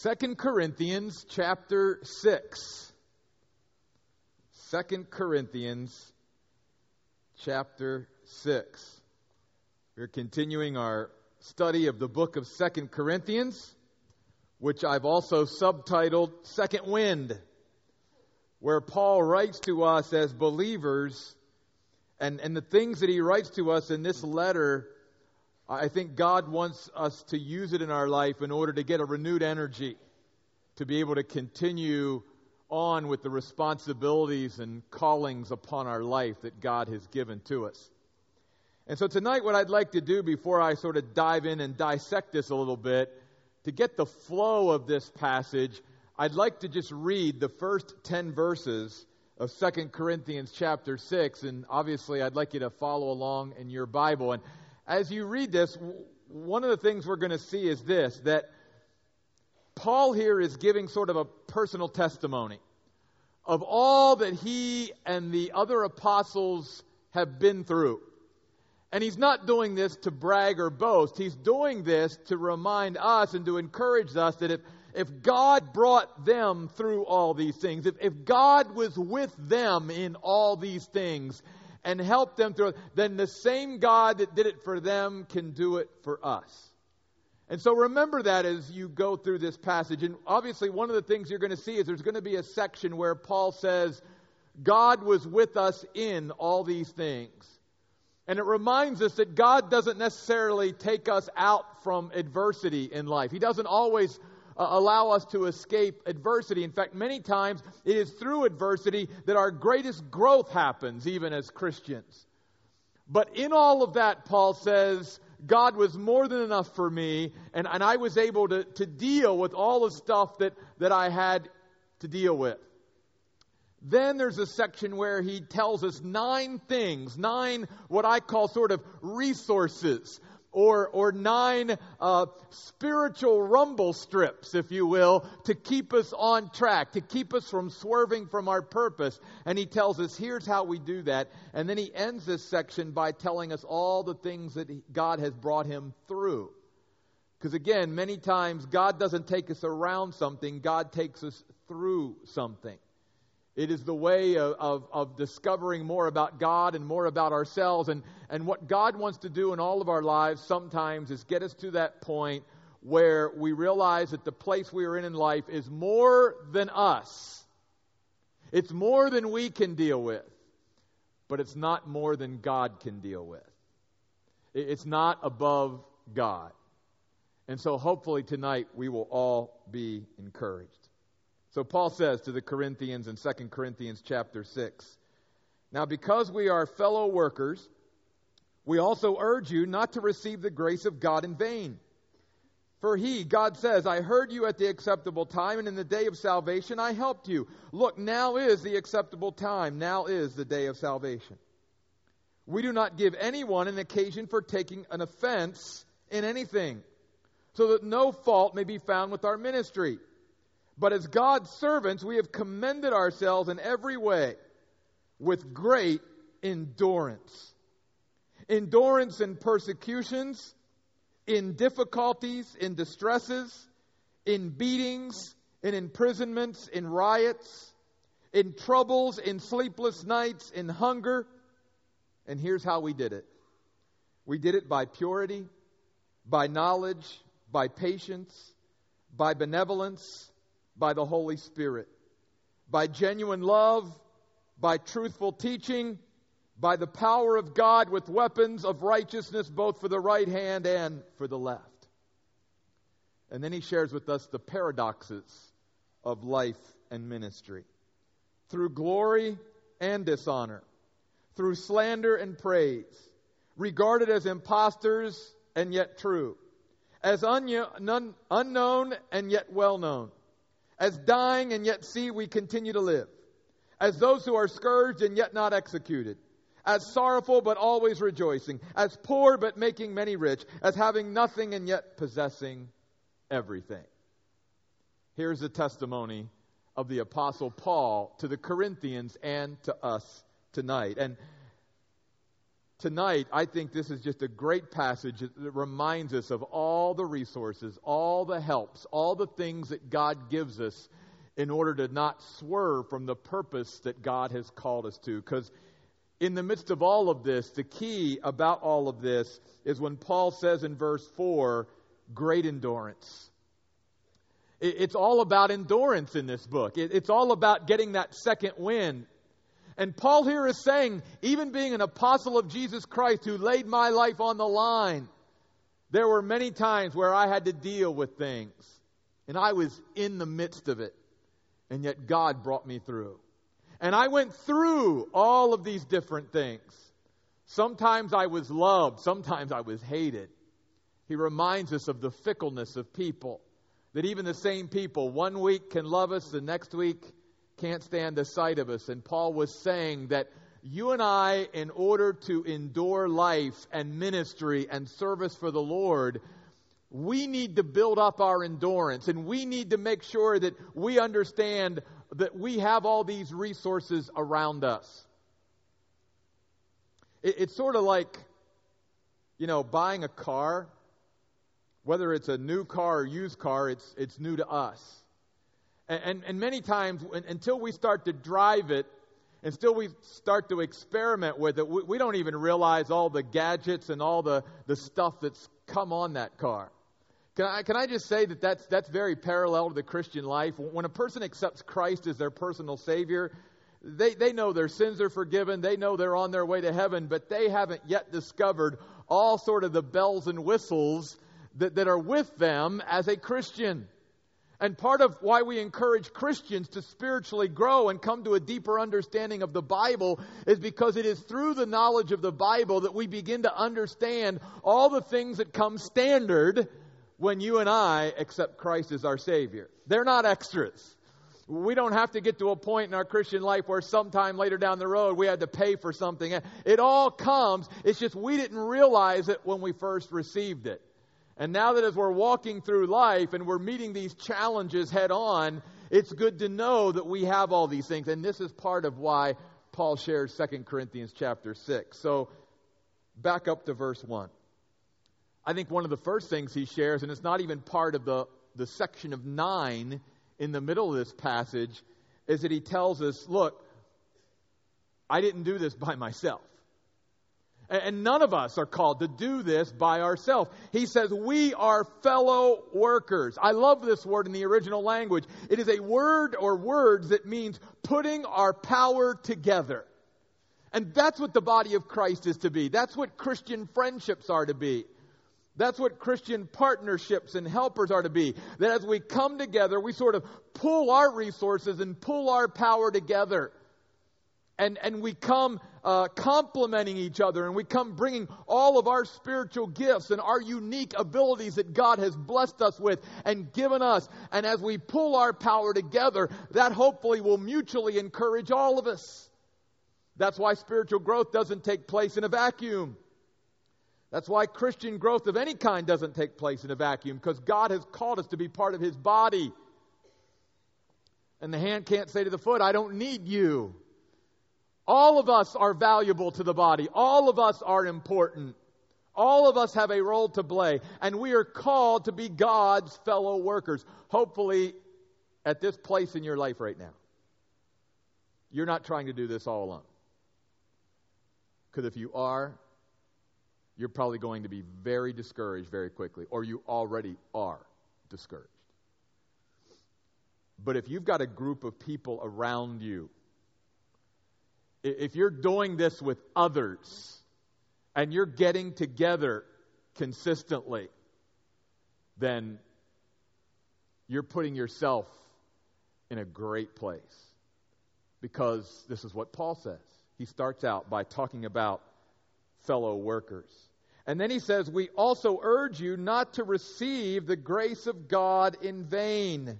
Second Corinthians chapter 6. 2 Corinthians chapter 6. We're continuing our study of the book of Second Corinthians, which I've also subtitled Second Wind, where Paul writes to us as believers, and, and the things that he writes to us in this letter I think God wants us to use it in our life in order to get a renewed energy to be able to continue on with the responsibilities and callings upon our life that God has given to us. And so tonight, what I'd like to do before I sort of dive in and dissect this a little bit, to get the flow of this passage, I'd like to just read the first 10 verses of 2 Corinthians chapter 6. And obviously, I'd like you to follow along in your Bible. And as you read this, one of the things we're going to see is this that Paul here is giving sort of a personal testimony of all that he and the other apostles have been through. And he's not doing this to brag or boast. He's doing this to remind us and to encourage us that if, if God brought them through all these things, if, if God was with them in all these things, and help them through it, then the same God that did it for them can do it for us. And so remember that as you go through this passage. And obviously, one of the things you're going to see is there's going to be a section where Paul says, God was with us in all these things. And it reminds us that God doesn't necessarily take us out from adversity in life. He doesn't always uh, allow us to escape adversity. In fact, many times it is through adversity that our greatest growth happens, even as Christians. But in all of that, Paul says, God was more than enough for me, and, and I was able to, to deal with all the stuff that, that I had to deal with. Then there's a section where he tells us nine things, nine what I call sort of resources or, or nine uh, spiritual rumble strips, if you will, to keep us on track, to keep us from swerving from our purpose. And he tells us, here's how we do that. And then he ends this section by telling us all the things that God has brought him through. Because again, many times God doesn't take us around something, God takes us through something. It is the way of, of, of, discovering more about God and more about ourselves. And, and what God wants to do in all of our lives sometimes is get us to that point where we realize that the place we are in in life is more than us. It's more than we can deal with, but it's not more than God can deal with. It's not above God. And so hopefully tonight we will all be encouraged. So Paul says to the Corinthians in 2 Corinthians chapter 6, Now because we are fellow workers, we also urge you not to receive the grace of God in vain. For he, God says, I heard you at the acceptable time, and in the day of salvation I helped you. Look, now is the acceptable time. Now is the day of salvation. We do not give anyone an occasion for taking an offense in anything, so that no fault may be found with our ministry. But as God's servants, we have commended ourselves in every way with great endurance. Endurance in persecutions, in difficulties, in distresses, in beatings, in imprisonments, in riots, in troubles, in sleepless nights, in hunger. And here's how we did it we did it by purity, by knowledge, by patience, by benevolence by the Holy Spirit, by genuine love, by truthful teaching, by the power of God with weapons of righteousness both for the right hand and for the left. And then he shares with us the paradoxes of life and ministry. Through glory and dishonor, through slander and praise, regarded as impostors and yet true, as unknown and yet well known as dying and yet see we continue to live, as those who are scourged and yet not executed, as sorrowful but always rejoicing, as poor but making many rich, as having nothing and yet possessing everything. Here's the testimony of the Apostle Paul to the Corinthians and to us tonight. And tonight, I think this is just a great passage that reminds us of all the resources, all the helps, all the things that God gives us in order to not swerve from the purpose that God has called us to. Because in the midst of all of this, the key about all of this is when Paul says in verse 4, great endurance. It's all about endurance in this book. It's all about getting that second win. And Paul here is saying, even being an apostle of Jesus Christ who laid my life on the line, there were many times where I had to deal with things. And I was in the midst of it. And yet God brought me through. And I went through all of these different things. Sometimes I was loved, sometimes I was hated. He reminds us of the fickleness of people. That even the same people, one week can love us, the next week can't stand the sight of us. And Paul was saying that you and I, in order to endure life and ministry and service for the Lord, we need to build up our endurance and we need to make sure that we understand that we have all these resources around us. It, it's sort of like, you know, buying a car. Whether it's a new car or used car, it's, it's new to us. And, and, many times, until we start to drive it, until we start to experiment with it, we, we don't even realize all the gadgets and all the, the stuff that's come on that car. Can I, can I just say that that's, that's very parallel to the Christian life? When a person accepts Christ as their personal Savior, they, they know their sins are forgiven, they know they're on their way to heaven, but they haven't yet discovered all sort of the bells and whistles that, that are with them as a Christian. And part of why we encourage Christians to spiritually grow and come to a deeper understanding of the Bible is because it is through the knowledge of the Bible that we begin to understand all the things that come standard when you and I accept Christ as our Savior. They're not extras. We don't have to get to a point in our Christian life where sometime later down the road we had to pay for something. It all comes. It's just we didn't realize it when we first received it. And now that as we're walking through life and we're meeting these challenges head on, it's good to know that we have all these things. And this is part of why Paul shares 2 Corinthians chapter 6. So back up to verse 1. I think one of the first things he shares, and it's not even part of the, the section of 9 in the middle of this passage, is that he tells us, look, I didn't do this by myself. And none of us are called to do this by ourselves. He says, We are fellow workers. I love this word in the original language. It is a word or words that means putting our power together. And that's what the body of Christ is to be. That's what Christian friendships are to be. That's what Christian partnerships and helpers are to be. That as we come together, we sort of pull our resources and pull our power together and, and we come uh, complementing each other and we come bringing all of our spiritual gifts and our unique abilities that God has blessed us with and given us. And as we pull our power together, that hopefully will mutually encourage all of us. That's why spiritual growth doesn't take place in a vacuum. That's why Christian growth of any kind doesn't take place in a vacuum because God has called us to be part of His body. And the hand can't say to the foot, I don't need you. All of us are valuable to the body. All of us are important. All of us have a role to play, and we are called to be God's fellow workers. Hopefully, at this place in your life right now, you're not trying to do this all alone. Because if you are, you're probably going to be very discouraged very quickly, or you already are discouraged. But if you've got a group of people around you if you're doing this with others and you're getting together consistently, then you're putting yourself in a great place. Because this is what Paul says. He starts out by talking about fellow workers. And then he says, We also urge you not to receive the grace of God in vain.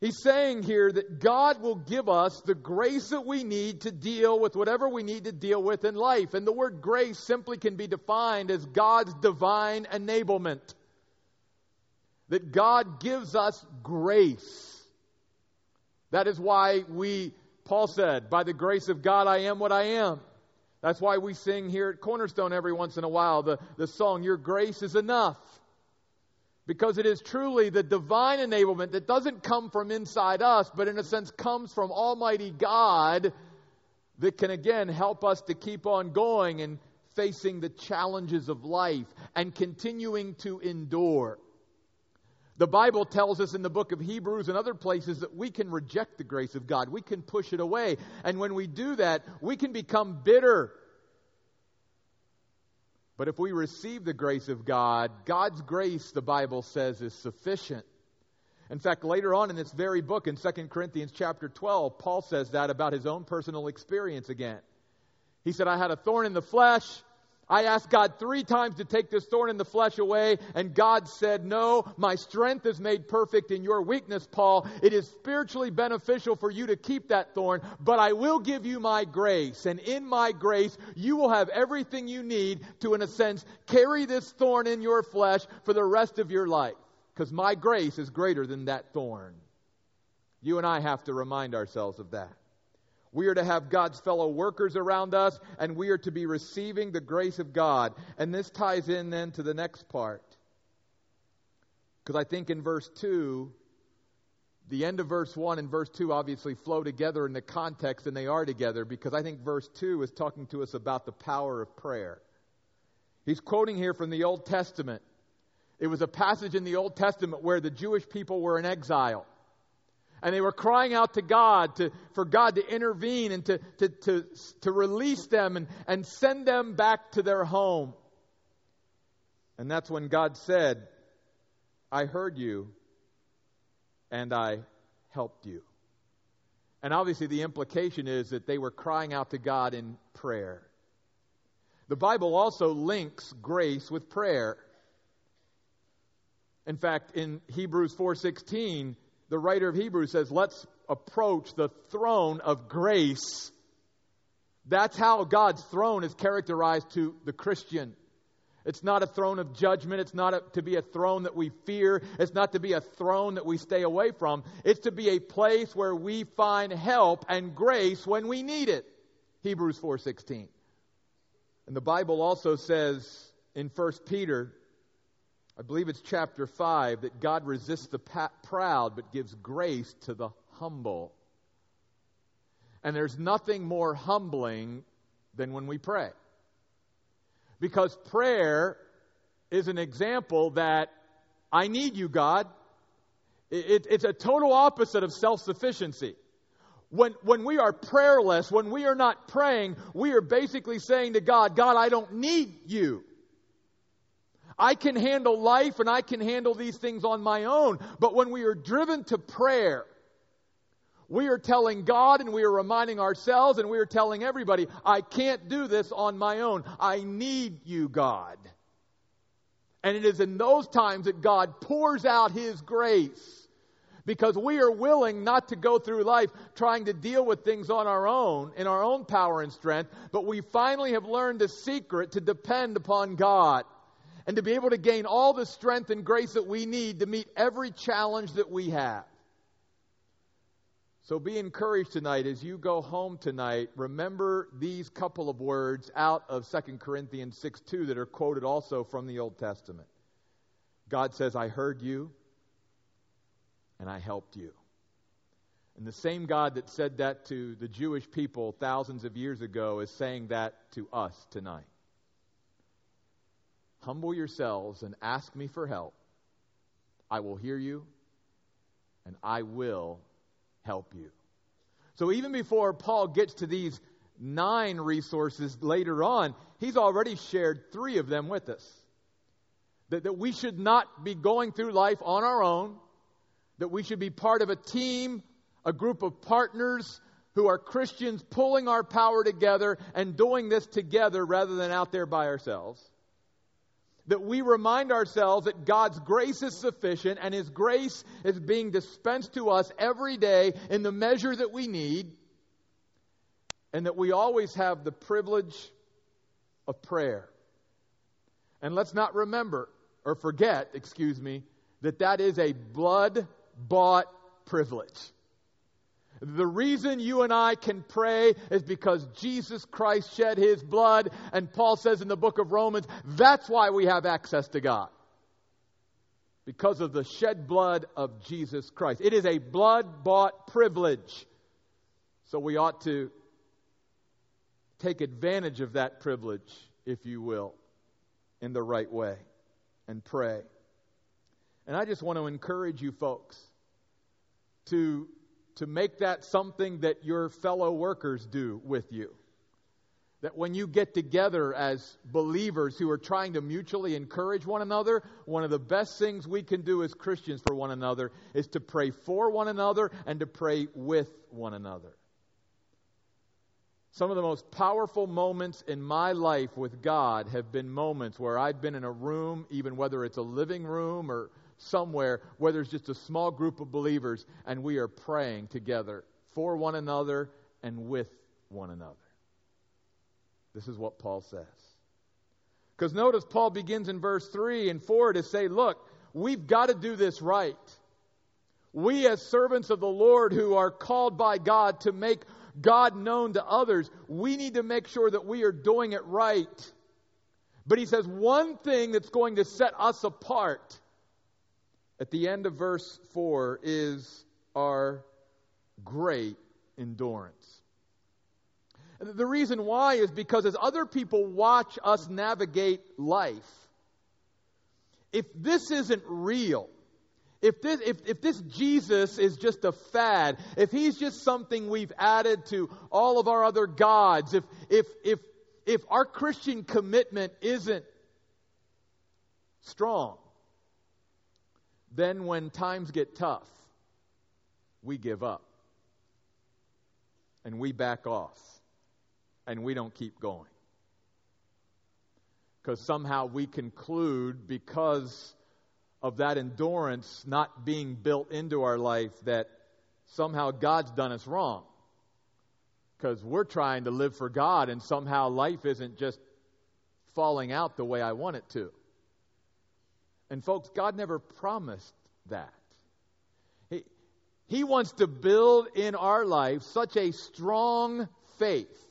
He's saying here that God will give us the grace that we need to deal with whatever we need to deal with in life. And the word grace simply can be defined as God's divine enablement. That God gives us grace. That is why we, Paul said, by the grace of God I am what I am. That's why we sing here at Cornerstone every once in a while the, the song, Your Grace is Enough. Because it is truly the divine enablement that doesn't come from inside us, but in a sense comes from Almighty God that can again help us to keep on going and facing the challenges of life and continuing to endure. The Bible tells us in the book of Hebrews and other places that we can reject the grace of God. We can push it away. And when we do that, we can become bitter. But if we receive the grace of God, God's grace, the Bible says, is sufficient. In fact, later on in this very book, in 2 Corinthians chapter 12, Paul says that about his own personal experience again. He said, I had a thorn in the flesh. I asked God three times to take this thorn in the flesh away, and God said, No, my strength is made perfect in your weakness, Paul. It is spiritually beneficial for you to keep that thorn, but I will give you my grace. And in my grace, you will have everything you need to, in a sense, carry this thorn in your flesh for the rest of your life. Because my grace is greater than that thorn. You and I have to remind ourselves of that. We are to have God's fellow workers around us, and we are to be receiving the grace of God. And this ties in then to the next part. Because I think in verse 2, the end of verse 1 and verse 2 obviously flow together in the context, and they are together, because I think verse 2 is talking to us about the power of prayer. He's quoting here from the Old Testament. It was a passage in the Old Testament where the Jewish people were in exile and they were crying out to God to, for God to intervene and to, to, to, to release them and, and send them back to their home. And that's when God said, I heard you and I helped you. And obviously, the implication is that they were crying out to God in prayer. The Bible also links grace with prayer. In fact, in Hebrews 4:16, the writer of Hebrews says, let's approach the throne of grace. That's how God's throne is characterized to the Christian. It's not a throne of judgment. It's not a, to be a throne that we fear. It's not to be a throne that we stay away from. It's to be a place where we find help and grace when we need it. Hebrews 4:16. And the Bible also says in 1 Peter I believe it's chapter 5 that God resists the proud but gives grace to the humble. And there's nothing more humbling than when we pray. Because prayer is an example that I need you, God. It, it's a total opposite of self sufficiency. When, when we are prayerless, when we are not praying, we are basically saying to God, God, I don't need you. I can handle life and I can handle these things on my own. But when we are driven to prayer, we are telling God and we are reminding ourselves and we are telling everybody, I can't do this on my own. I need you, God. And it is in those times that God pours out His grace because we are willing not to go through life trying to deal with things on our own, in our own power and strength, but we finally have learned the secret to depend upon God and to be able to gain all the strength and grace that we need to meet every challenge that we have. So be encouraged tonight as you go home tonight. Remember these couple of words out of 2 Corinthians 6 2 that are quoted also from the Old Testament. God says, I heard you and I helped you. And the same God that said that to the Jewish people thousands of years ago is saying that to us tonight. Humble yourselves and ask me for help. I will hear you and I will help you. So even before Paul gets to these nine resources later on, he's already shared three of them with us. That, that we should not be going through life on our own, that we should be part of a team, a group of partners who are Christians pulling our power together and doing this together rather than out there by ourselves that we remind ourselves that God's grace is sufficient and His grace is being dispensed to us every day in the measure that we need, and that we always have the privilege of prayer. And let's not remember, or forget, excuse me, that that is a blood bought privilege. The reason you and I can pray is because Jesus Christ shed his blood. And Paul says in the book of Romans, that's why we have access to God. Because of the shed blood of Jesus Christ. It is a blood bought privilege. So we ought to take advantage of that privilege, if you will, in the right way and pray. And I just want to encourage you folks to, to make that something that your fellow workers do with you. That when you get together as believers who are trying to mutually encourage one another, one of the best things we can do as Christians for one another is to pray for one another and to pray with one another. Some of the most powerful moments in my life with God have been moments where I've been in a room, even whether it's a living room or somewhere, where there's just a small group of believers and we are praying together for one another and with one another. This is what Paul says. Because notice Paul begins in verse 3 and 4 to say, look, we've got to do this right. We, as servants of the Lord who are called by God to make God known to others, we need to make sure that we are doing it right. But he says one thing that's going to set us apart at the end of verse 4 is our great endurance. And the reason why is because as other people watch us navigate life, if this isn't real, if this, if, if this Jesus is just a fad, if he's just something we've added to all of our other gods, if, if, if, if our Christian commitment isn't strong, then when times get tough, we give up. And we back off. And we don't keep going. Because somehow we conclude because of that endurance not being built into our life that somehow God's done us wrong. Because we're trying to live for God and somehow life isn't just falling out the way I want it to. And folks, God never promised that. He, he wants to build in our life such a strong faith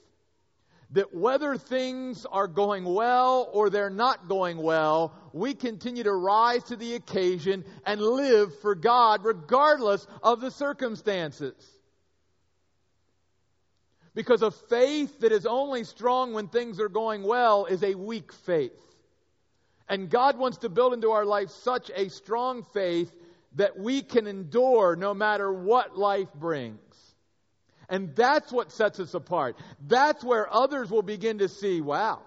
that whether things are going well or they're not going well, we continue to rise to the occasion and live for God regardless of the circumstances. Because a faith that is only strong when things are going well is a weak faith. And God wants to build into our life such a strong faith that we can endure no matter what life brings. And that's what sets us apart. That's where others will begin to see, wow,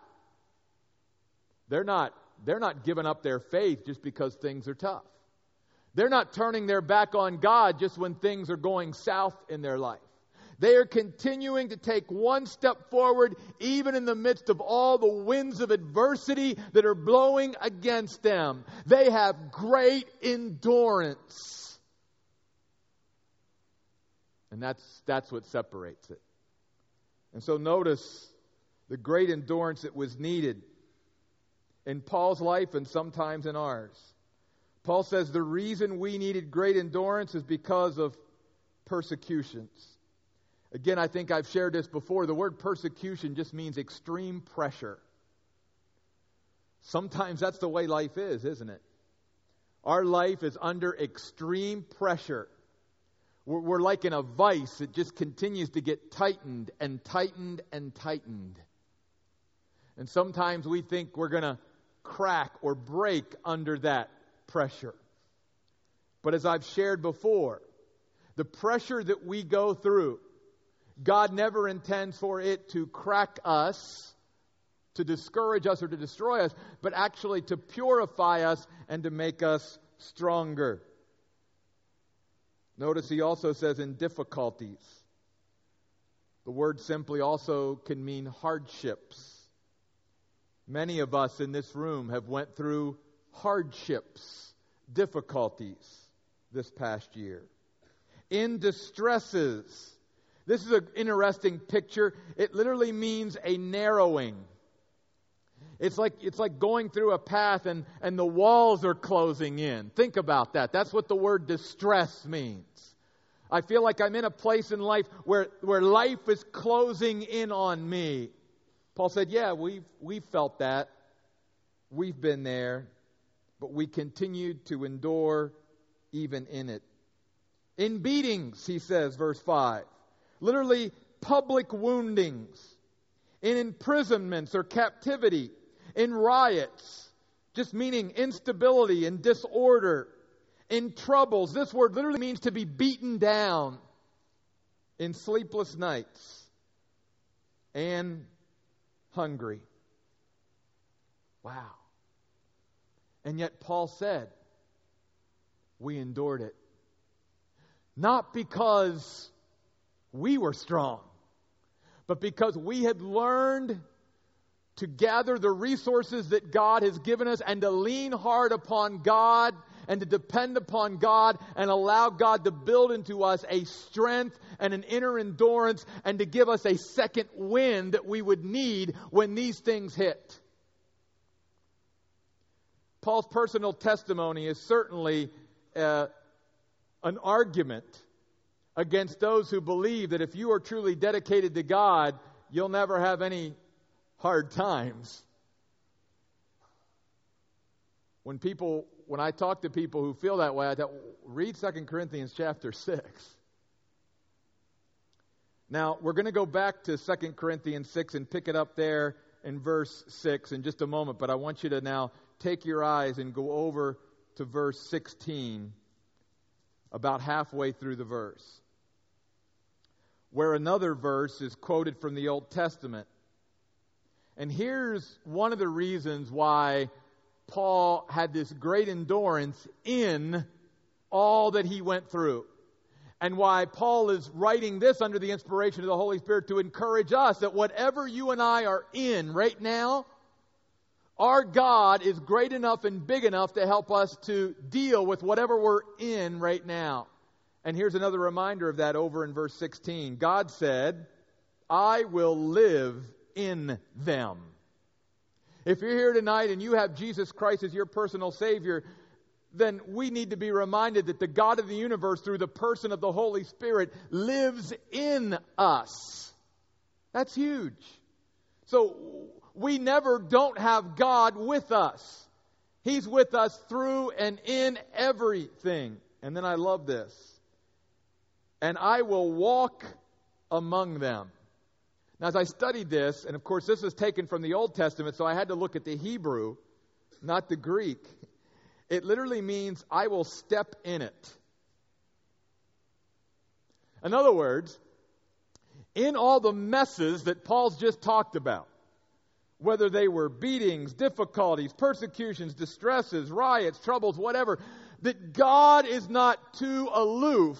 they're not, they're not giving up their faith just because things are tough. They're not turning their back on God just when things are going south in their life. They are continuing to take one step forward, even in the midst of all the winds of adversity that are blowing against them. They have great endurance. And that's, that's what separates it. And so notice the great endurance that was needed in Paul's life and sometimes in ours. Paul says the reason we needed great endurance is because of persecutions. Again, I think I've shared this before. The word persecution just means extreme pressure. Sometimes that's the way life is, isn't it? Our life is under extreme pressure. We're, we're like in a vice that just continues to get tightened and tightened and tightened. And sometimes we think we're going to crack or break under that pressure. But as I've shared before, the pressure that we go through, God never intends for it to crack us, to discourage us, or to destroy us, but actually to purify us and to make us stronger. Notice he also says in difficulties. The word simply also can mean hardships. Many of us in this room have went through hardships, difficulties this past year. In distresses. This is an interesting picture. It literally means a narrowing. It's like, it's like going through a path and, and the walls are closing in. Think about that. That's what the word distress means. I feel like I'm in a place in life where, where life is closing in on me. Paul said, Yeah, we've, we've felt that. We've been there. But we continued to endure even in it. In beatings, he says, verse 5. Literally, public woundings. In imprisonments or captivity. In riots. Just meaning instability and disorder in troubles. This word literally means to be beaten down in sleepless nights and hungry. Wow. And yet, Paul said, we endured it. Not because we were strong, but because we had learned to gather the resources that God has given us and to lean hard upon God and to depend upon God and allow God to build into us a strength and an inner endurance and to give us a second wind that we would need when these things hit. Paul's personal testimony is certainly uh, an argument against those who believe that if you are truly dedicated to God, you'll never have any hard times. When people when I talk to people who feel that way, I read 2 Corinthians chapter 6. Now, we're going to go back to 2 Corinthians 6 and pick it up there in verse 6 in just a moment, but I want you to now take your eyes and go over to verse 16, about halfway through the verse, where another verse is quoted from the Old Testament. And here's one of the reasons why Paul had this great endurance in all that he went through. And why Paul is writing this under the inspiration of the Holy Spirit to encourage us that whatever you and I are in right now, our God is great enough and big enough to help us to deal with whatever we're in right now. And here's another reminder of that over in verse 16. God said, I will live in them. If you're here tonight and you have Jesus Christ as your personal Savior, then we need to be reminded that the God of the universe, through the person of the Holy Spirit, lives in us. That's huge. So we never don't have God with us. He's with us through and in everything. And then I love this. And I will walk among them. Now, as I studied this, and of course, this is taken from the Old Testament, so I had to look at the Hebrew, not the Greek. It literally means, I will step in it. In other words, in all the messes that Paul's just talked about, whether they were beatings, difficulties, persecutions, distresses, riots, troubles, whatever, that God is not too aloof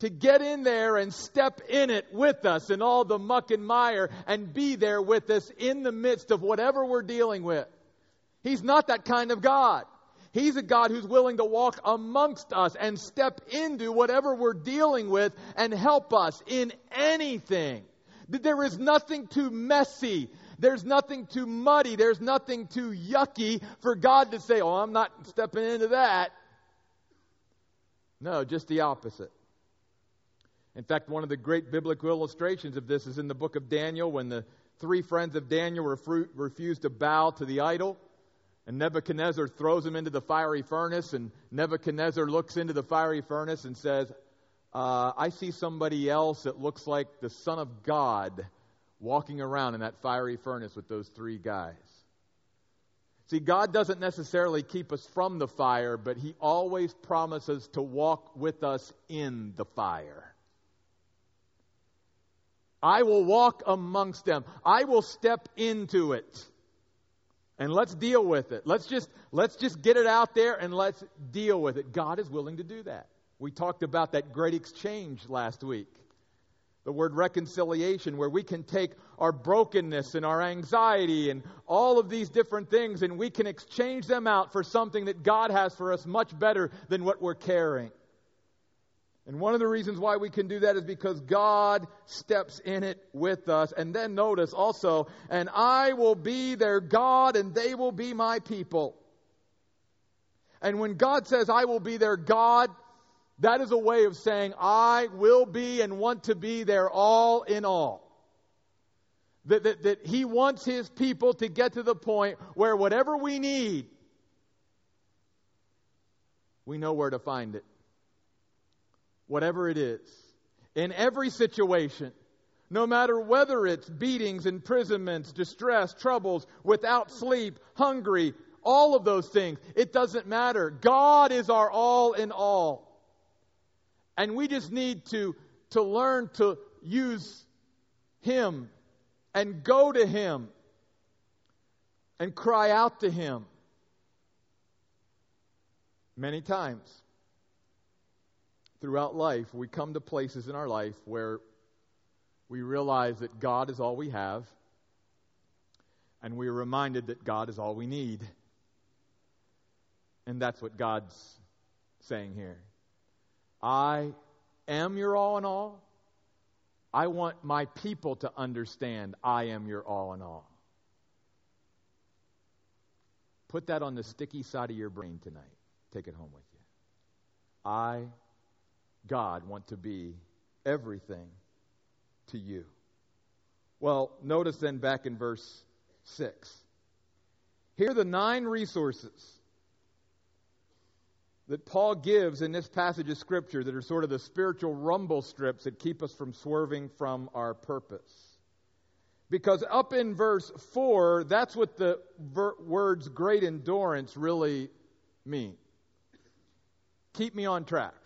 to get in there and step in it with us in all the muck and mire and be there with us in the midst of whatever we're dealing with. He's not that kind of God. He's a God who's willing to walk amongst us and step into whatever we're dealing with and help us in anything. There is nothing too messy. There's nothing too muddy. There's nothing too yucky for God to say, Oh, I'm not stepping into that. No, just the opposite. In fact, one of the great biblical illustrations of this is in the book of Daniel when the three friends of Daniel refused to bow to the idol. And Nebuchadnezzar throws them into the fiery furnace, and Nebuchadnezzar looks into the fiery furnace and says, uh, I see somebody else that looks like the Son of God walking around in that fiery furnace with those three guys. See, God doesn't necessarily keep us from the fire, but He always promises to walk with us in the fire. I will walk amongst them. I will step into it. And let's deal with it. Let's just let's just get it out there and let's deal with it. God is willing to do that. We talked about that great exchange last week. The word reconciliation, where we can take our brokenness and our anxiety and all of these different things and we can exchange them out for something that God has for us much better than what we're carrying. And one of the reasons why we can do that is because God steps in it with us. And then notice also, and I will be their God and they will be my people. And when God says, I will be their God, That is a way of saying, I will be and want to be their all in all. That, that, that he wants his people to get to the point where whatever we need, we know where to find it. Whatever it is. In every situation, no matter whether it's beatings, imprisonments, distress, troubles, without sleep, hungry, all of those things, it doesn't matter. God is our all in all. And we just need to, to learn to use Him and go to Him and cry out to Him. Many times throughout life, we come to places in our life where we realize that God is all we have, and we are reminded that God is all we need. And that's what God's saying here. I am your all in all. I want my people to understand I am your all in all. Put that on the sticky side of your brain tonight. Take it home with you. I, God, want to be everything to you. Well, notice then back in verse 6. Here are the nine resources that Paul gives in this passage of Scripture that are sort of the spiritual rumble strips that keep us from swerving from our purpose. Because up in verse 4, that's what the ver- words great endurance really mean. Keep me on track.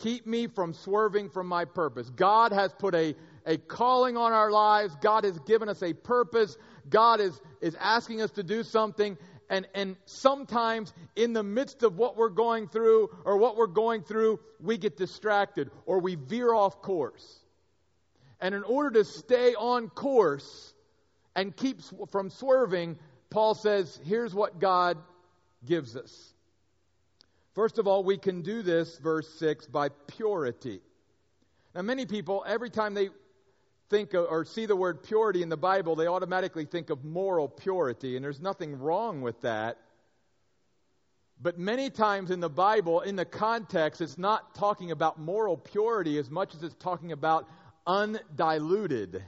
Keep me from swerving from my purpose. God has put a, a calling on our lives. God has given us a purpose. God is, is asking us to do something. And, and sometimes in the midst of what we're going through or what we're going through, we get distracted or we veer off course. And in order to stay on course and keep from swerving, Paul says, here's what God gives us. First of all, we can do this, verse 6, by purity. Now, many people, every time they think of, or see the word purity in the Bible, they automatically think of moral purity, and there's nothing wrong with that. But many times in the Bible, in the context, it's not talking about moral purity as much as it's talking about undiluted.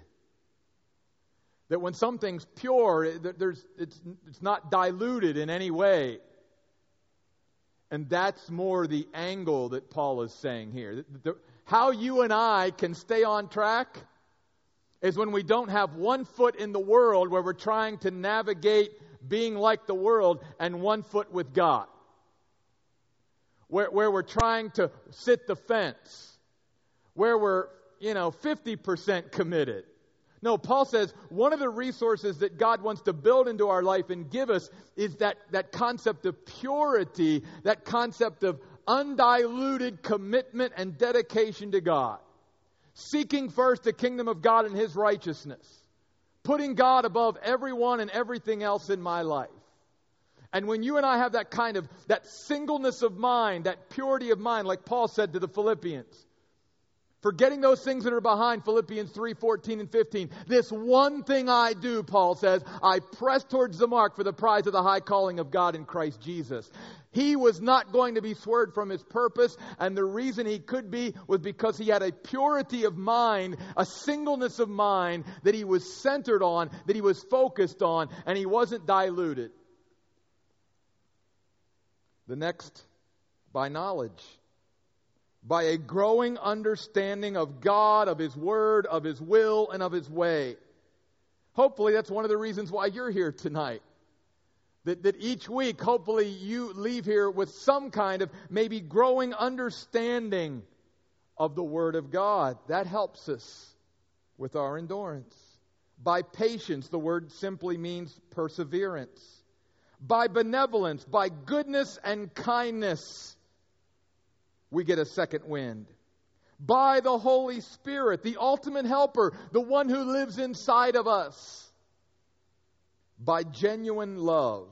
That when something's pure, there's, it's, it's not diluted in any way. And that's more the angle that Paul is saying here. The, how you and I can stay on track is when we don't have one foot in the world where we're trying to navigate being like the world and one foot with God. Where, where we're trying to sit the fence. Where we're, you know, 50% committed. No, Paul says one of the resources that God wants to build into our life and give us is that, that concept of purity, that concept of undiluted commitment and dedication to God. Seeking first the kingdom of God and His righteousness. Putting God above everyone and everything else in my life. And when you and I have that kind of, that singleness of mind, that purity of mind, like Paul said to the Philippians, Forgetting those things that are behind, Philippians 3 14 and 15. This one thing I do, Paul says, I press towards the mark for the prize of the high calling of God in Christ Jesus. He was not going to be swerved from his purpose, and the reason he could be was because he had a purity of mind, a singleness of mind that he was centered on, that he was focused on, and he wasn't diluted. The next, by knowledge by a growing understanding of God, of His Word, of His will, and of His way. Hopefully, that's one of the reasons why you're here tonight. That, that each week, hopefully, you leave here with some kind of maybe growing understanding of the Word of God. That helps us with our endurance. By patience, the word simply means perseverance. By benevolence, by goodness and kindness we get a second wind. By the Holy Spirit, the ultimate helper, the one who lives inside of us. By genuine love,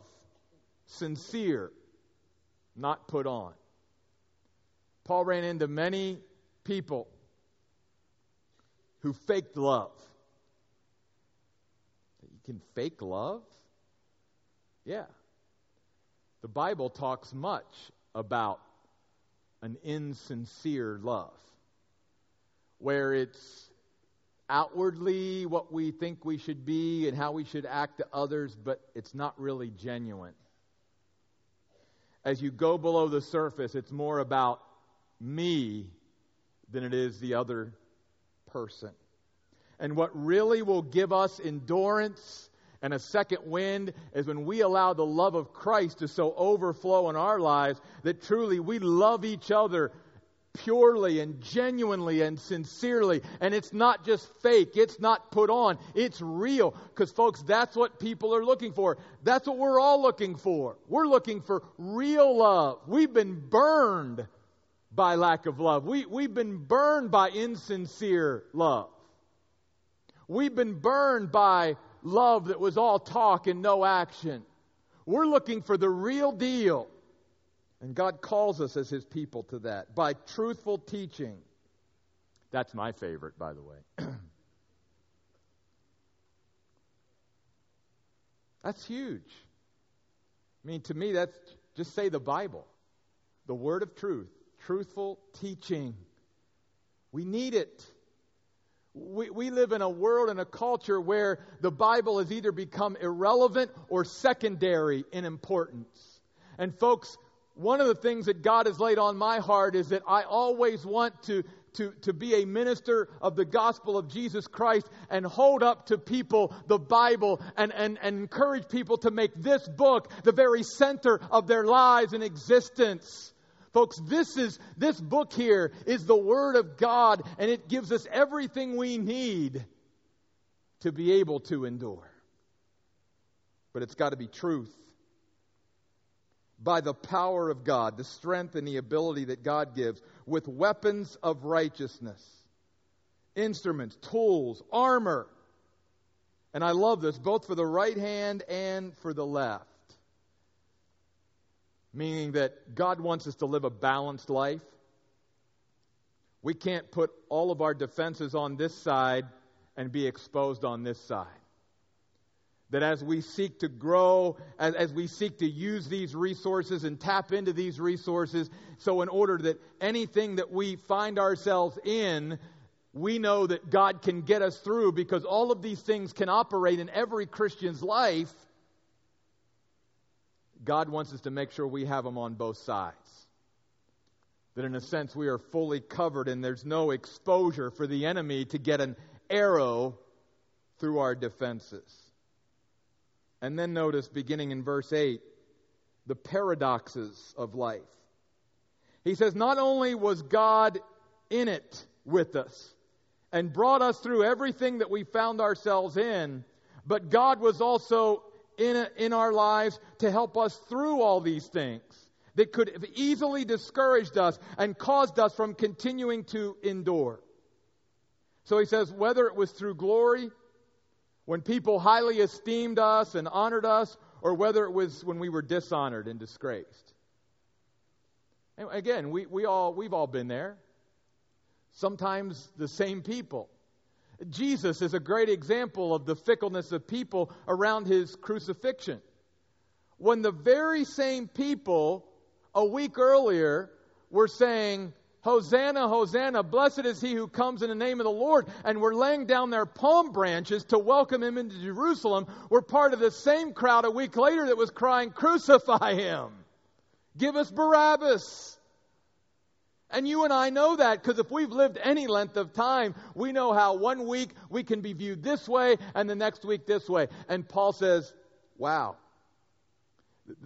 sincere, not put on. Paul ran into many people who faked love. You can fake love? Yeah. The Bible talks much about an insincere love, where it's outwardly what we think we should be and how we should act to others, but it's not really genuine. As you go below the surface, it's more about me than it is the other person. And what really will give us endurance and a second wind is when we allow the love of Christ to so overflow in our lives that truly we love each other purely and genuinely and sincerely. And it's not just fake, it's not put on, it's real. Because, folks, that's what people are looking for. That's what we're all looking for. We're looking for real love. We've been burned by lack of love, we, we've been burned by insincere love. We've been burned by love that was all talk and no action. We're looking for the real deal. And God calls us as His people to that by truthful teaching. That's my favorite, by the way. that's huge. I mean, to me, that's just say the Bible, the word of truth, truthful teaching. We need it. We, we live in a world and a culture where the Bible has either become irrelevant or secondary in importance. And, folks, one of the things that God has laid on my heart is that I always want to, to, to be a minister of the gospel of Jesus Christ and hold up to people the Bible and, and, and encourage people to make this book the very center of their lives and existence. Folks, this is this book here is the word of God and it gives us everything we need to be able to endure. But it's got to be truth. By the power of God, the strength and the ability that God gives, with weapons of righteousness, instruments, tools, armor. And I love this, both for the right hand and for the left meaning that God wants us to live a balanced life. We can't put all of our defenses on this side and be exposed on this side. That as we seek to grow, as, as we seek to use these resources and tap into these resources, so in order that anything that we find ourselves in, we know that God can get us through because all of these things can operate in every Christian's life God wants us to make sure we have them on both sides. That in a sense we are fully covered and there's no exposure for the enemy to get an arrow through our defenses. And then notice, beginning in verse 8, the paradoxes of life. He says, Not only was God in it with us and brought us through everything that we found ourselves in, but God was also in, in our lives to help us through all these things that could have easily discouraged us and caused us from continuing to endure. So he says, whether it was through glory, when people highly esteemed us and honored us, or whether it was when we were dishonored and disgraced. And again, we, we all, we've all been there. Sometimes the same people. Jesus is a great example of the fickleness of people around his crucifixion. When the very same people a week earlier were saying, Hosanna, Hosanna, blessed is he who comes in the name of the Lord, and were laying down their palm branches to welcome him into Jerusalem, were part of the same crowd a week later that was crying, Crucify him! Give us Barabbas! And you and I know that because if we've lived any length of time, we know how one week we can be viewed this way and the next week this way. And Paul says, wow.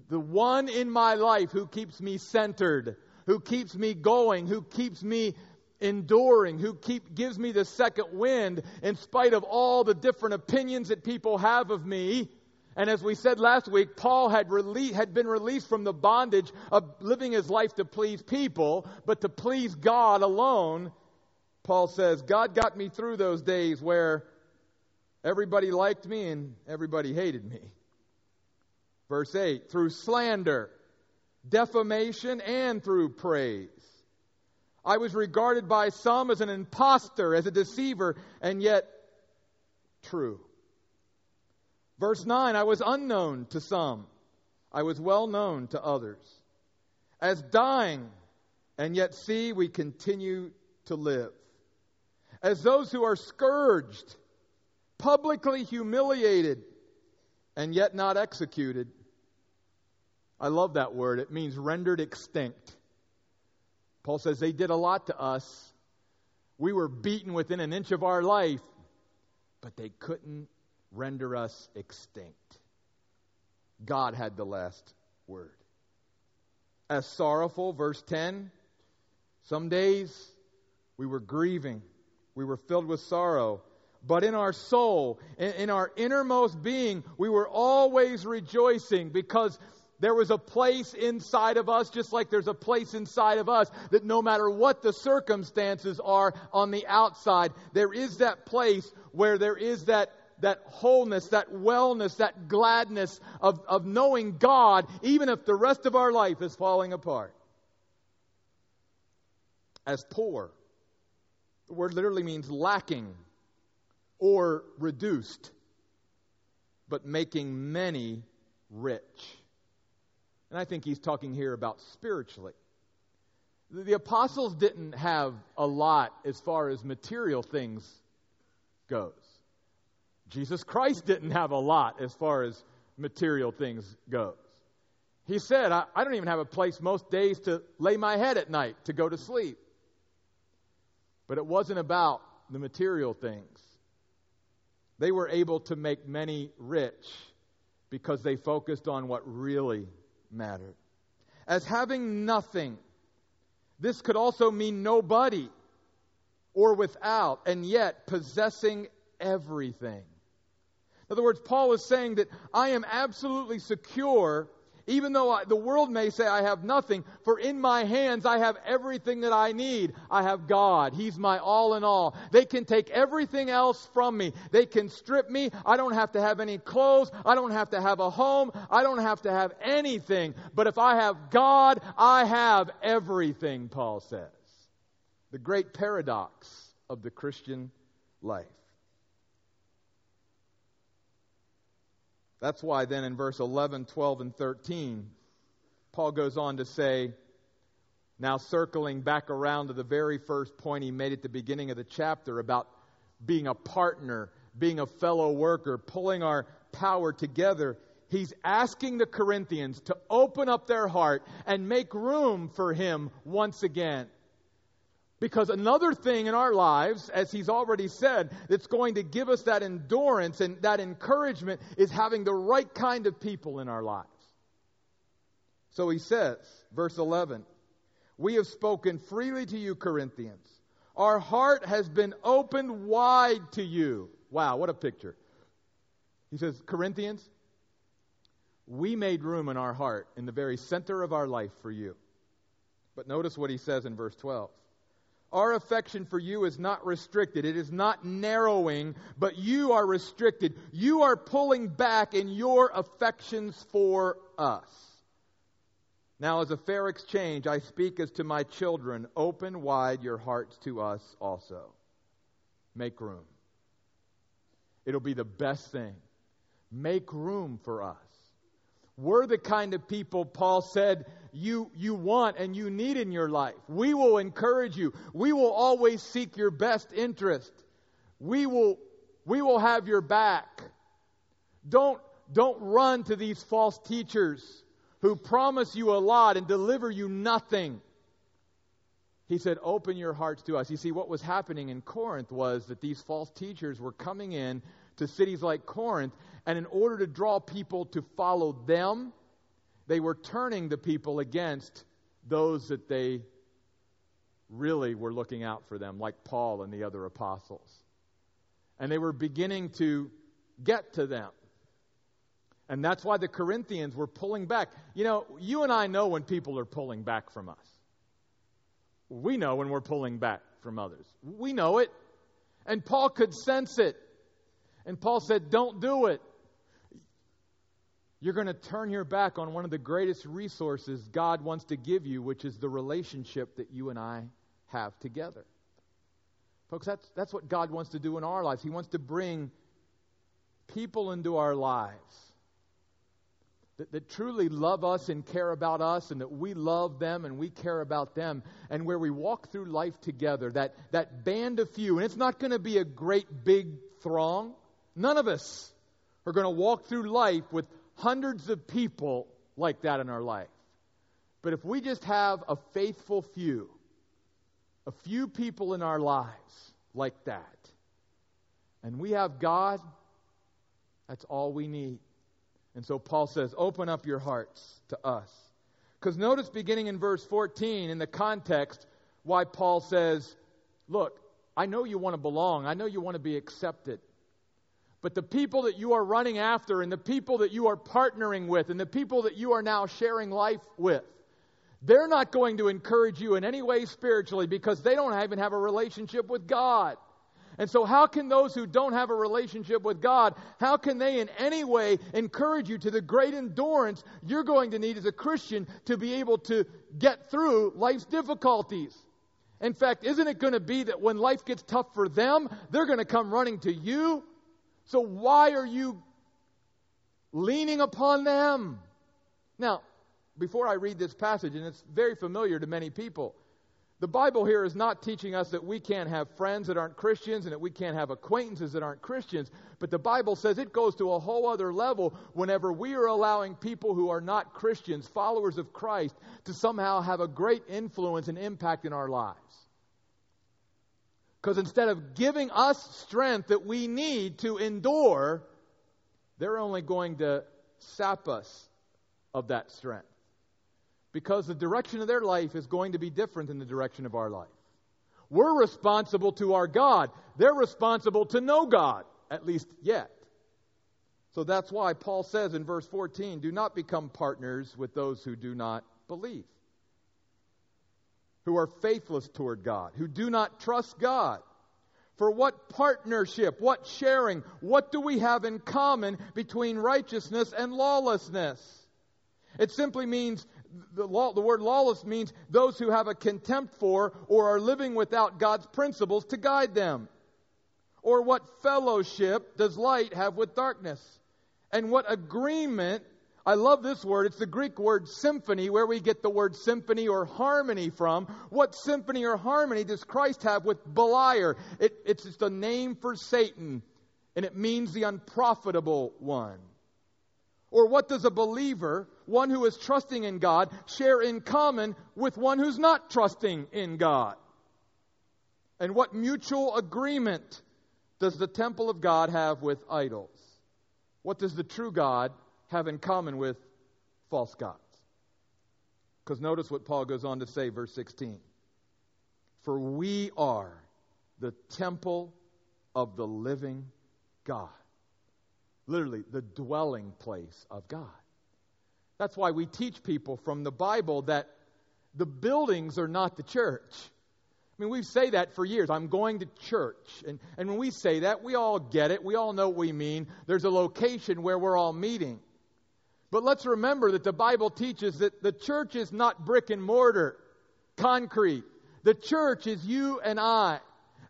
The one in my life who keeps me centered, who keeps me going, who keeps me enduring, who keep, gives me the second wind in spite of all the different opinions that people have of me, and as we said last week, Paul had, rele- had been released from the bondage of living his life to please people, but to please God alone. Paul says, God got me through those days where everybody liked me and everybody hated me. Verse 8, through slander, defamation, and through praise. I was regarded by some as an impostor, as a deceiver, and yet true. Verse 9 I was unknown to some, I was well known to others. As dying, and yet see we continue to live. As those who are scourged, publicly humiliated, and yet not executed. I love that word. It means rendered extinct. Paul says they did a lot to us. We were beaten within an inch of our life, but they couldn't render us extinct. God had the last word. As sorrowful, verse 10, some days we were grieving, we were filled with sorrow. But in our soul, in, our innermost being, we were always rejoicing because there was a place inside of us, just like there's a place inside of us, that no matter what the circumstances are on the outside, there is that place where there is that that wholeness, that wellness, that gladness of, of knowing God, even if the rest of our life is falling apart. As poor, the word literally means lacking or reduced, but making many rich. And I think he's talking here about spiritually. The apostles didn't have a lot as far as material things goes. Jesus Christ didn't have a lot as far as material things goes. He said, I, I, don't even have a place most days to lay my head at night to go to sleep. But it wasn't about the material things. They were able to make many rich because they focused on what really mattered. As having nothing, this could also mean nobody or without, and yet possessing everything. In other words, Paul is saying that I am absolutely secure, even though I, the world may say I have nothing, for in my hands I have everything that I need. I have God. He's my all in all. They can take everything else from me. They can strip me. I don't have to have any clothes. I don't have to have a home. I don't have to have anything. But if I have God, I have everything, Paul says. The great paradox of the Christian life. That's why then in verse 11, 12, and 13, Paul goes on to say, now circling back around to the very first point he made at the beginning of the chapter about being a partner, being a fellow worker, pulling our power together. He's asking the Corinthians to open up their heart and make room for him once again. Because another thing in our lives, as he's already said, that's going to give us that endurance and that encouragement is having the right kind of people in our lives. So he says, verse 11, We have spoken freely to you, Corinthians. Our heart has been opened wide to you. Wow, what a picture. He says, Corinthians, we made room in our heart, in the very center of our life for you. But notice what he says in verse 12. Our affection for you is not restricted. It is not narrowing, but you are restricted. You are pulling back in your affections for us. Now, as a fair exchange, I speak as to my children open wide your hearts to us also. Make room. It'll be the best thing. Make room for us. We're the kind of people, Paul said, you, you want and you need in your life. We will encourage you. We will always seek your best interest. We will, we will have your back. Don't, don't run to these false teachers who promise you a lot and deliver you nothing. He said, Open your hearts to us. You see, what was happening in Corinth was that these false teachers were coming in to cities like Corinth and in order to draw people to follow them, they were turning the people against those that they really were looking out for them, like Paul and the other apostles. And they were beginning to get to them. And that's why the Corinthians were pulling back. You know, you and I know when people are pulling back from us. We know when we're pulling back from others. We know it. And Paul could sense it. And Paul said, Don't do it you're going to turn your back on one of the greatest resources God wants to give you, which is the relationship that you and I have together. Folks, that's, that's what God wants to do in our lives. He wants to bring people into our lives that, that truly love us and care about us, and that we love them and we care about them, and where we walk through life together, that, that band of few. And it's not going to be a great big throng. None of us are going to walk through life with hundreds of people like that in our life. But if we just have a faithful few, a few people in our lives like that, and we have God, that's all we need. And so Paul says, open up your hearts to us. Because notice beginning in verse 14, in the context, why Paul says, look, I know you want to belong. I know you want to be accepted. But the people that you are running after, and the people that you are partnering with, and the people that you are now sharing life with, they're not going to encourage you in any way spiritually because they don't even have a relationship with God. And so, how can those who don't have a relationship with God, how can they in any way encourage you to the great endurance you're going to need as a Christian to be able to get through life's difficulties? In fact, isn't it going to be that when life gets tough for them, they're going to come running to you? So, why are you leaning upon them? Now, before I read this passage, and it's very familiar to many people, the Bible here is not teaching us that we can't have friends that aren't Christians and that we can't have acquaintances that aren't Christians, but the Bible says it goes to a whole other level whenever we are allowing people who are not Christians, followers of Christ, to somehow have a great influence and impact in our lives. Because instead of giving us strength that we need to endure, they're only going to sap us of that strength because the direction of their life is going to be different than the direction of our life. We're responsible to our God. They're responsible to no God, at least yet. So that's why Paul says in verse 14 do not become partners with those who do not believe, who are faithless toward God, who do not trust God. For what partnership, what sharing, what do we have in common between righteousness and lawlessness? It simply means the, law, the word lawless means those who have a contempt for or are living without God's principles to guide them. Or what fellowship does light have with darkness? And what agreement, I love this word, it's the Greek word symphony, where we get the word symphony or harmony from. What symphony or harmony does Christ have with Beliar? It, it's just a name for Satan, and it means the unprofitable one. Or what does a believer, one who is trusting in God, share in common with one who's not trusting in God? And what mutual agreement does the temple of God have with idols? What does the true God have in common with false gods? Because notice what Paul goes on to say, verse 16. For we are the temple of the living God literally the dwelling place of God. That's why we teach people from the Bible that the buildings are not the church. I mean, we say that for years. I'm going to church. And, and when we say that, we all get it. We all know what we mean. There's a location where we're all meeting. But let's remember that the Bible teaches that the church is not brick and mortar, concrete. The church is you and I.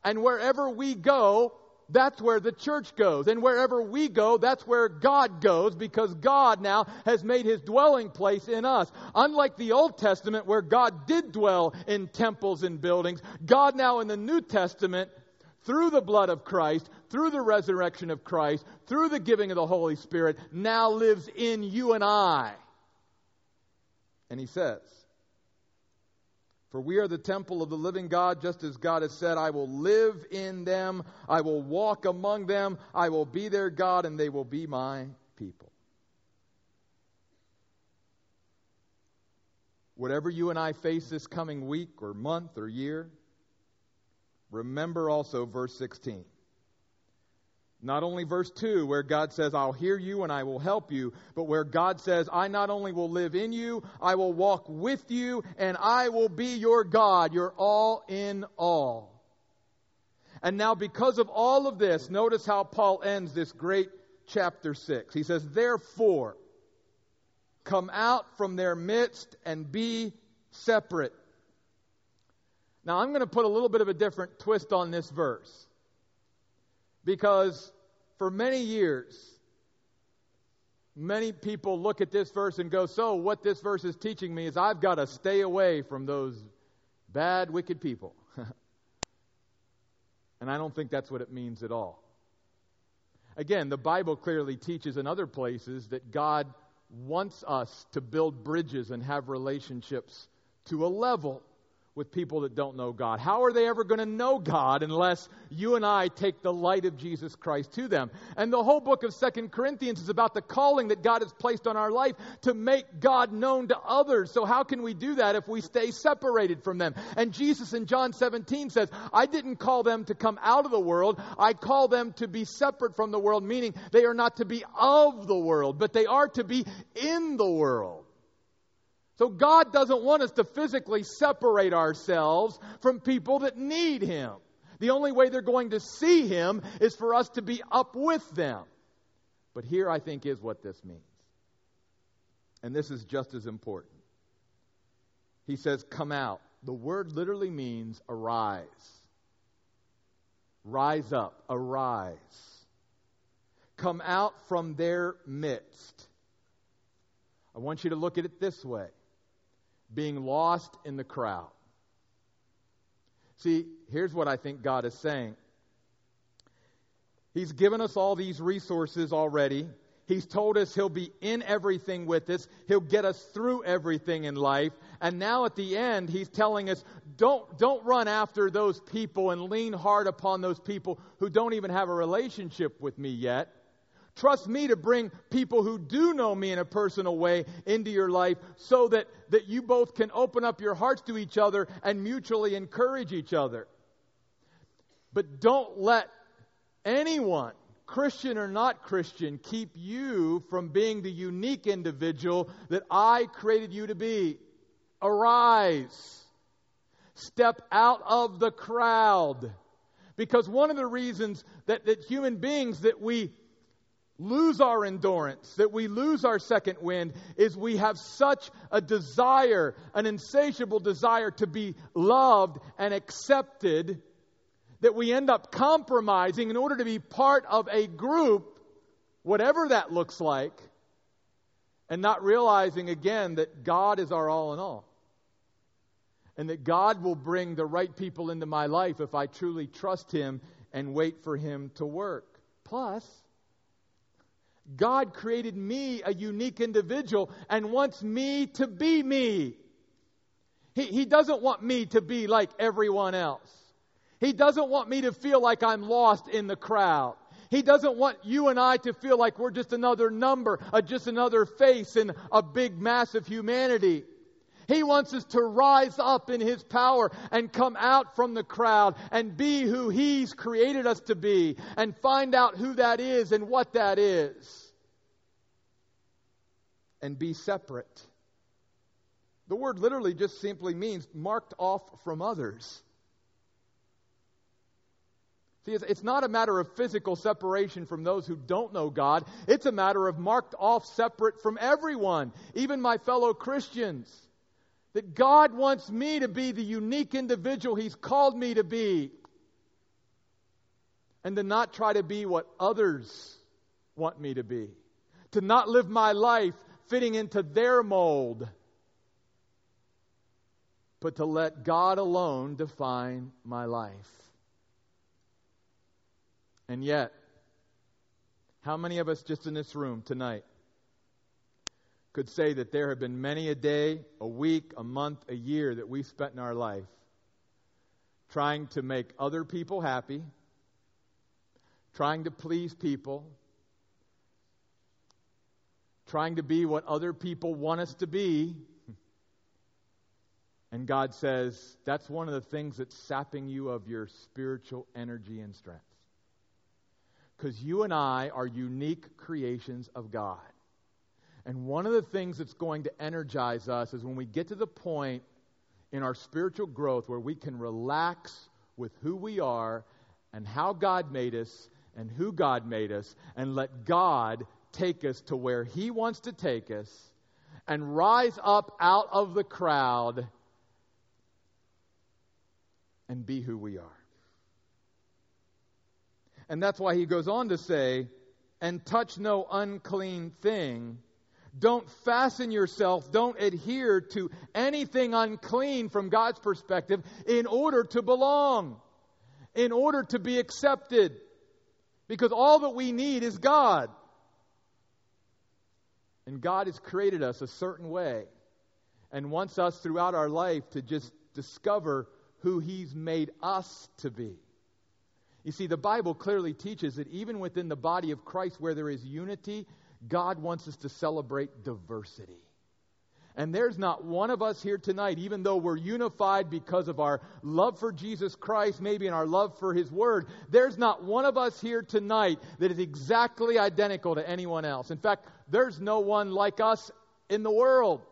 And wherever we go, that's where the church goes. And wherever we go, that's where God goes because God now has made his dwelling place in us. Unlike the Old Testament where God did dwell in temples and buildings, God now in the New Testament, through the blood of Christ, through the resurrection of Christ, through the giving of the Holy Spirit, now lives in you and I. And he says, for we are the temple of the living God, just as God has said, I will live in them, I will walk among them, I will be their God, and they will be my people. Whatever you and I face this coming week or month or year, remember also verse 16. Not only verse 2, where God says, I'll hear you and I will help you, but where God says, I not only will live in you, I will walk with you, and I will be your God, your all in all. And now, because of all of this, notice how Paul ends this great chapter 6. He says, Therefore, come out from their midst and be separate. Now, I'm going to put a little bit of a different twist on this verse because for many years, Many people look at this verse and go, So, what this verse is teaching me is I've got to stay away from those bad, wicked people. and I don't think that's what it means at all. Again, the Bible clearly teaches in other places that God wants us to build bridges and have relationships to a level with people that don't know God? How are they ever going to know God unless you and I take the light of Jesus Christ to them? And the whole book of Second Corinthians is about the calling that God has placed on our life to make God known to others. So how can we do that if we stay separated from them? And Jesus in John 17 says, I didn't call them to come out of the world. I call them to be separate from the world, meaning they are not to be of the world, but they are to be in the world. So God doesn't want us to physically separate ourselves from people that need Him. The only way they're going to see Him is for us to be up with them. But here, I think, is what this means. And this is just as important. He says, Come out. The word literally means arise. Rise up, arise. Come out from their midst. I want you to look at it this way being lost in the crowd. See, here's what I think God is saying He's given us all these resources already. He's told us He'll be in everything with us. He'll get us through everything in life. And now at the end, He's telling us don't, don't run after those people and lean hard upon those people who don't even have a relationship with me yet. Trust me to bring people who do know me in a personal way into your life so that, that you both can open up your hearts to each other and mutually encourage each other. But don't let anyone, Christian or not Christian, keep you from being the unique individual that I created you to be. Arise. Step out of the crowd. Because one of the reasons that, that human beings that we lose our endurance, that we lose our second wind, is we have such a desire, an insatiable desire to be loved and accepted, that we end up compromising in order to be part of a group, whatever that looks like, and not realizing again that God is our all in all. And that God will bring the right people into my life if I truly trust Him and wait for Him to work. Plus, God created me a unique individual and wants me to be me. He, he doesn't want me to be like everyone else. He doesn't want me to feel like I'm lost in the crowd. He doesn't want you and I to feel like we're just another number, uh, just another face in a big mass of humanity. He wants us to rise up in His power and come out from the crowd and be who He's created us to be and find out who that is and what that is. And be separate. The word literally just simply means marked off from others. See, it's not a matter of physical separation from those who don't know God. It's a matter of marked off separate from everyone, even my fellow Christians. That God wants me to be the unique individual He's called me to be. And to not try to be what others want me to be. To not live my life fitting into their mold. But to let God alone define my life. And yet, how many of us just in this room tonight could say that there have been many a day, a week, a month, a year that we've spent in our life trying to make other people happy, trying to please people, trying to be what other people want us to be. And God says, that's one of the things that's sapping you of your spiritual energy and strength. Because you and I are unique creations of God. And one of the things that's going to energize us is when we get to the point in our spiritual growth where we can relax with who we are and how God made us and who God made us and let God take us to where He wants to take us and rise up out of the crowd and be who we are. And that's why he goes on to say, and touch no unclean thing. Don't fasten yourself, don't adhere to anything unclean from God's perspective in order to belong, in order to be accepted. Because all that we need is God. And God has created us a certain way and wants us throughout our life to just discover who He's made us to be. You see, the Bible clearly teaches that even within the body of Christ, where there is unity, God wants us to celebrate diversity. And there's not one of us here tonight, even though we're unified because of our love for Jesus Christ, maybe in our love for His Word, there's not one of us here tonight that is exactly identical to anyone else. In fact, there's no one like us in the world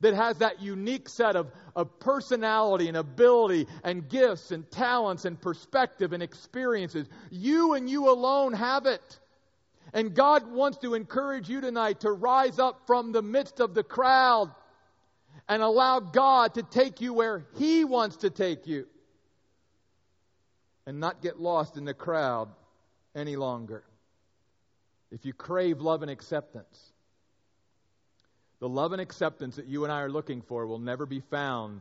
that has that unique set of, of personality and ability and gifts and talents and perspective and experiences. You and you alone have it. And God wants to encourage you tonight to rise up from the midst of the crowd and allow God to take you where He wants to take you and not get lost in the crowd any longer. If you crave love and acceptance, the love and acceptance that you and I are looking for will never be found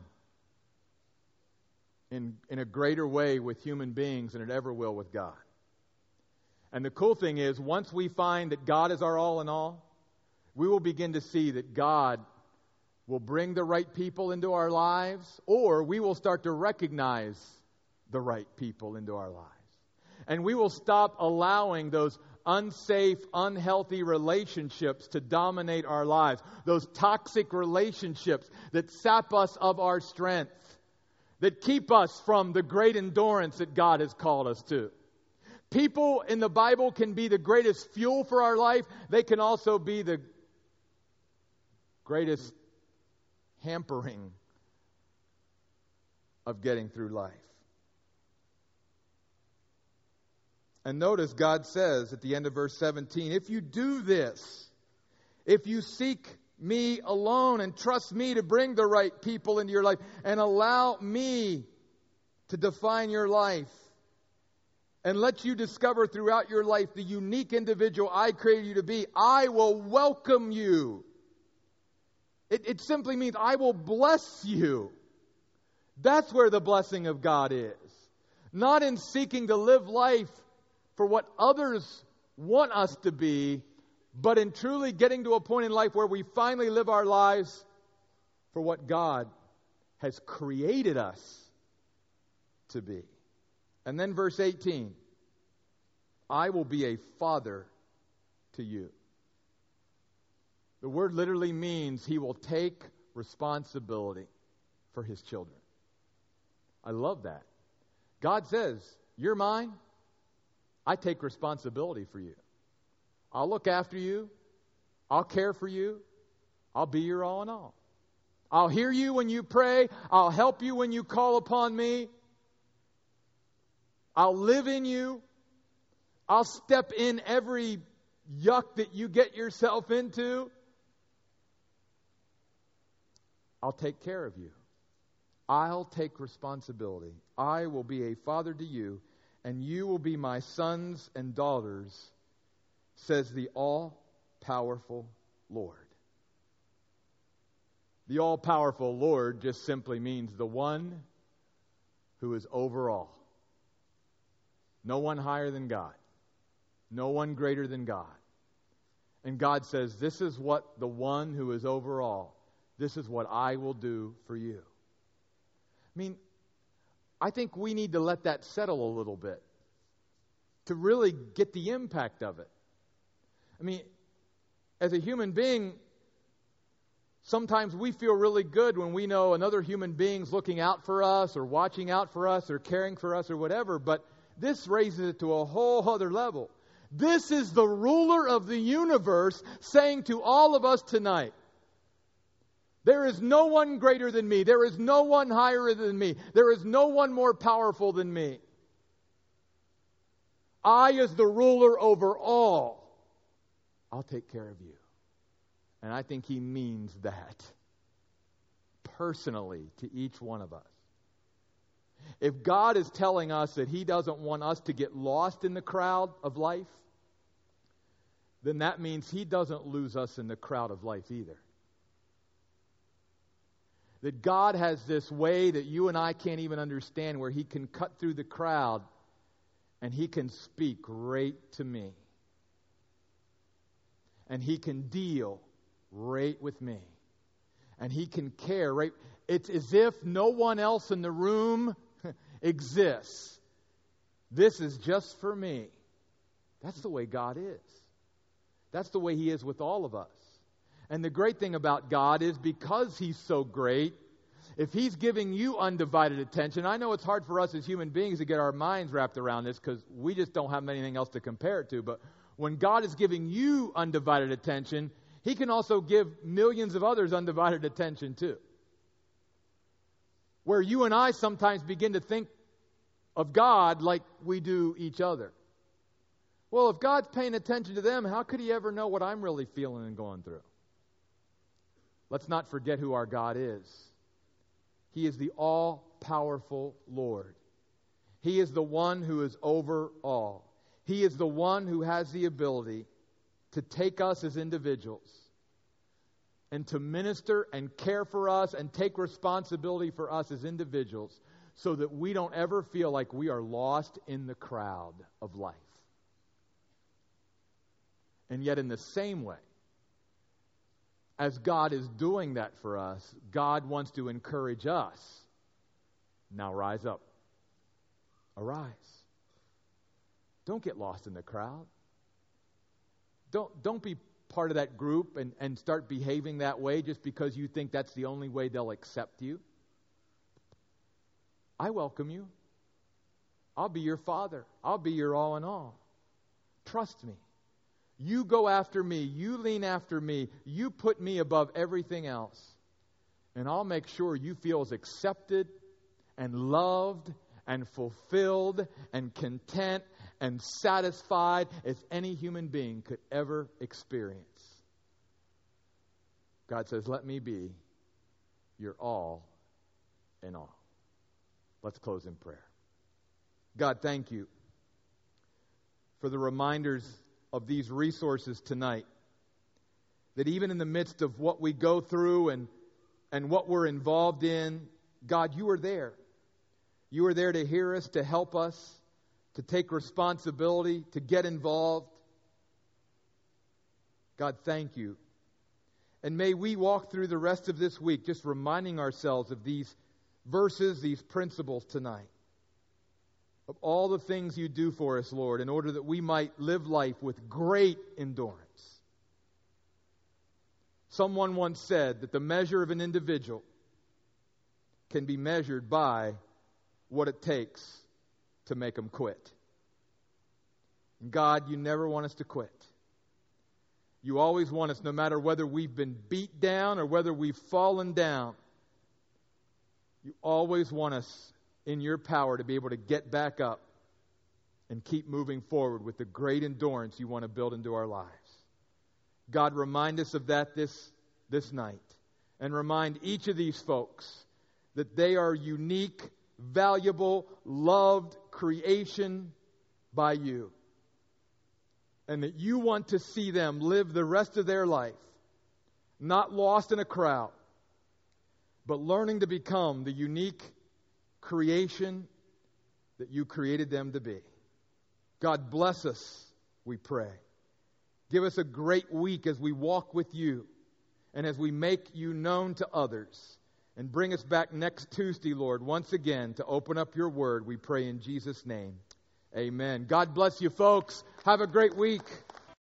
in, in a greater way with human beings than it ever will with God. And the cool thing is, once we find that God is our all in all, we will begin to see that God will bring the right people into our lives, or we will start to recognize the right people into our lives. And we will stop allowing those unsafe, unhealthy relationships to dominate our lives, those toxic relationships that sap us of our strength, that keep us from the great endurance that God has called us to. People in the Bible can be the greatest fuel for our life, they can also be the greatest hampering of getting through life. And notice God says at the end of verse 17, if you do this, if you seek me alone and trust me to bring the right people into your life and allow me to define your life and let you discover throughout your life the unique individual I created you to be, I will welcome you. It, it simply means I will bless you. That's where the blessing of God is. Not in seeking to live life for what others want us to be, but in truly getting to a point in life where we finally live our lives for what God has created us to be. And then verse 18 I will be a father to you. The word literally means he will take responsibility for his children. I love that. God says, You're mine, I take responsibility for you. I'll look after you. I'll care for you. I'll be your all in all. I'll hear you when you pray. I'll help you when you call upon me. I'll live in you. I'll step in every yuck that you get yourself into. I'll take care of you. I'll take responsibility. I will be a father to you and you will be my sons and daughters, says the all powerful Lord. The all powerful Lord just simply means the one who is over all. No one higher than God, no one greater than God. And God says, This is what the one who is over all, this is what I will do for you. I mean, I think we need to let that settle a little bit to really get the impact of it. I mean, as a human being, sometimes we feel really good when we know another human being's looking out for us or watching out for us or caring for us or whatever, but this raises it to a whole other level. This is the ruler of the universe saying to all of us tonight, there is no one greater than me. There is no one higher than me. There is no one more powerful than me. I, as the ruler over all, I'll take care of you. And I think he means that personally to each one of us. If God is telling us that he doesn't want us to get lost in the crowd of life, then that means He doesn't lose us in the crowd of life either. That God has this way that you and I can't even understand where He can cut through the crowd and He can speak right to me. And He can deal right with me. And He can care right. It's as if no one else in the room exists. This is just for me. That's the way God is. That's the way He is with all of us. And the great thing about God is because He's so great, if He's giving you undivided attention, I know it's hard for us as human beings to get our minds wrapped around this because we just don't have anything else to compare it to. But when God is giving you undivided attention, He can also give millions of others undivided attention too. Where you and I sometimes begin to think of God like we do each other. Well, if God's paying attention to them, how could He ever know what I'm really feeling and going through? Let's not forget who our God is. He is the all powerful Lord. He is the one who is over all. He is the one who has the ability to take us as individuals and to minister and care for us and take responsibility for us as individuals so that we don't ever feel like we are lost in the crowd of life. And yet, in the same way, as God is doing that for us, God wants to encourage us. Now rise up. Arise. Don't get lost in the crowd. Don't, don't be part of that group and, and start behaving that way just because you think that's the only way they'll accept you. I welcome you. I'll be your father. I'll be your all in all. Trust me. You go after me. You lean after me. You put me above everything else. And I'll make sure you feel as accepted and loved and fulfilled and content and satisfied as any human being could ever experience. God says, Let me be your all in all. Let's close in prayer. God, thank you for the reminders of these resources tonight. That even in the midst of what we go through and, and what we're involved in, God, you are there. You are there to hear us, to help us, to take responsibility, to get involved. God, thank you. And may we walk through the rest of this week just reminding ourselves of these verses, these principles tonight of all the things you do for us, Lord, in order that we might live life with great endurance. Someone once said that the measure of an individual can be measured by what it takes to make them quit. God, you never want us to quit. You always want us, no matter whether we've been beat down or whether we've fallen down, you always want us in your power to be able to get back up and keep moving forward with the great endurance you want to build into our lives. God, remind us of that this, this night. And remind each of these folks that they are unique, valuable, loved creation by you. And that you want to see them live the rest of their life, not lost in a crowd, but learning to become the unique creation that you created them to be. God, bless us, we pray. Give us a great week as we walk with you and as we make you known to others. And bring us back next Tuesday, Lord, once again to open up your word. We pray in Jesus' name. Amen. God bless you, folks. Have a great week.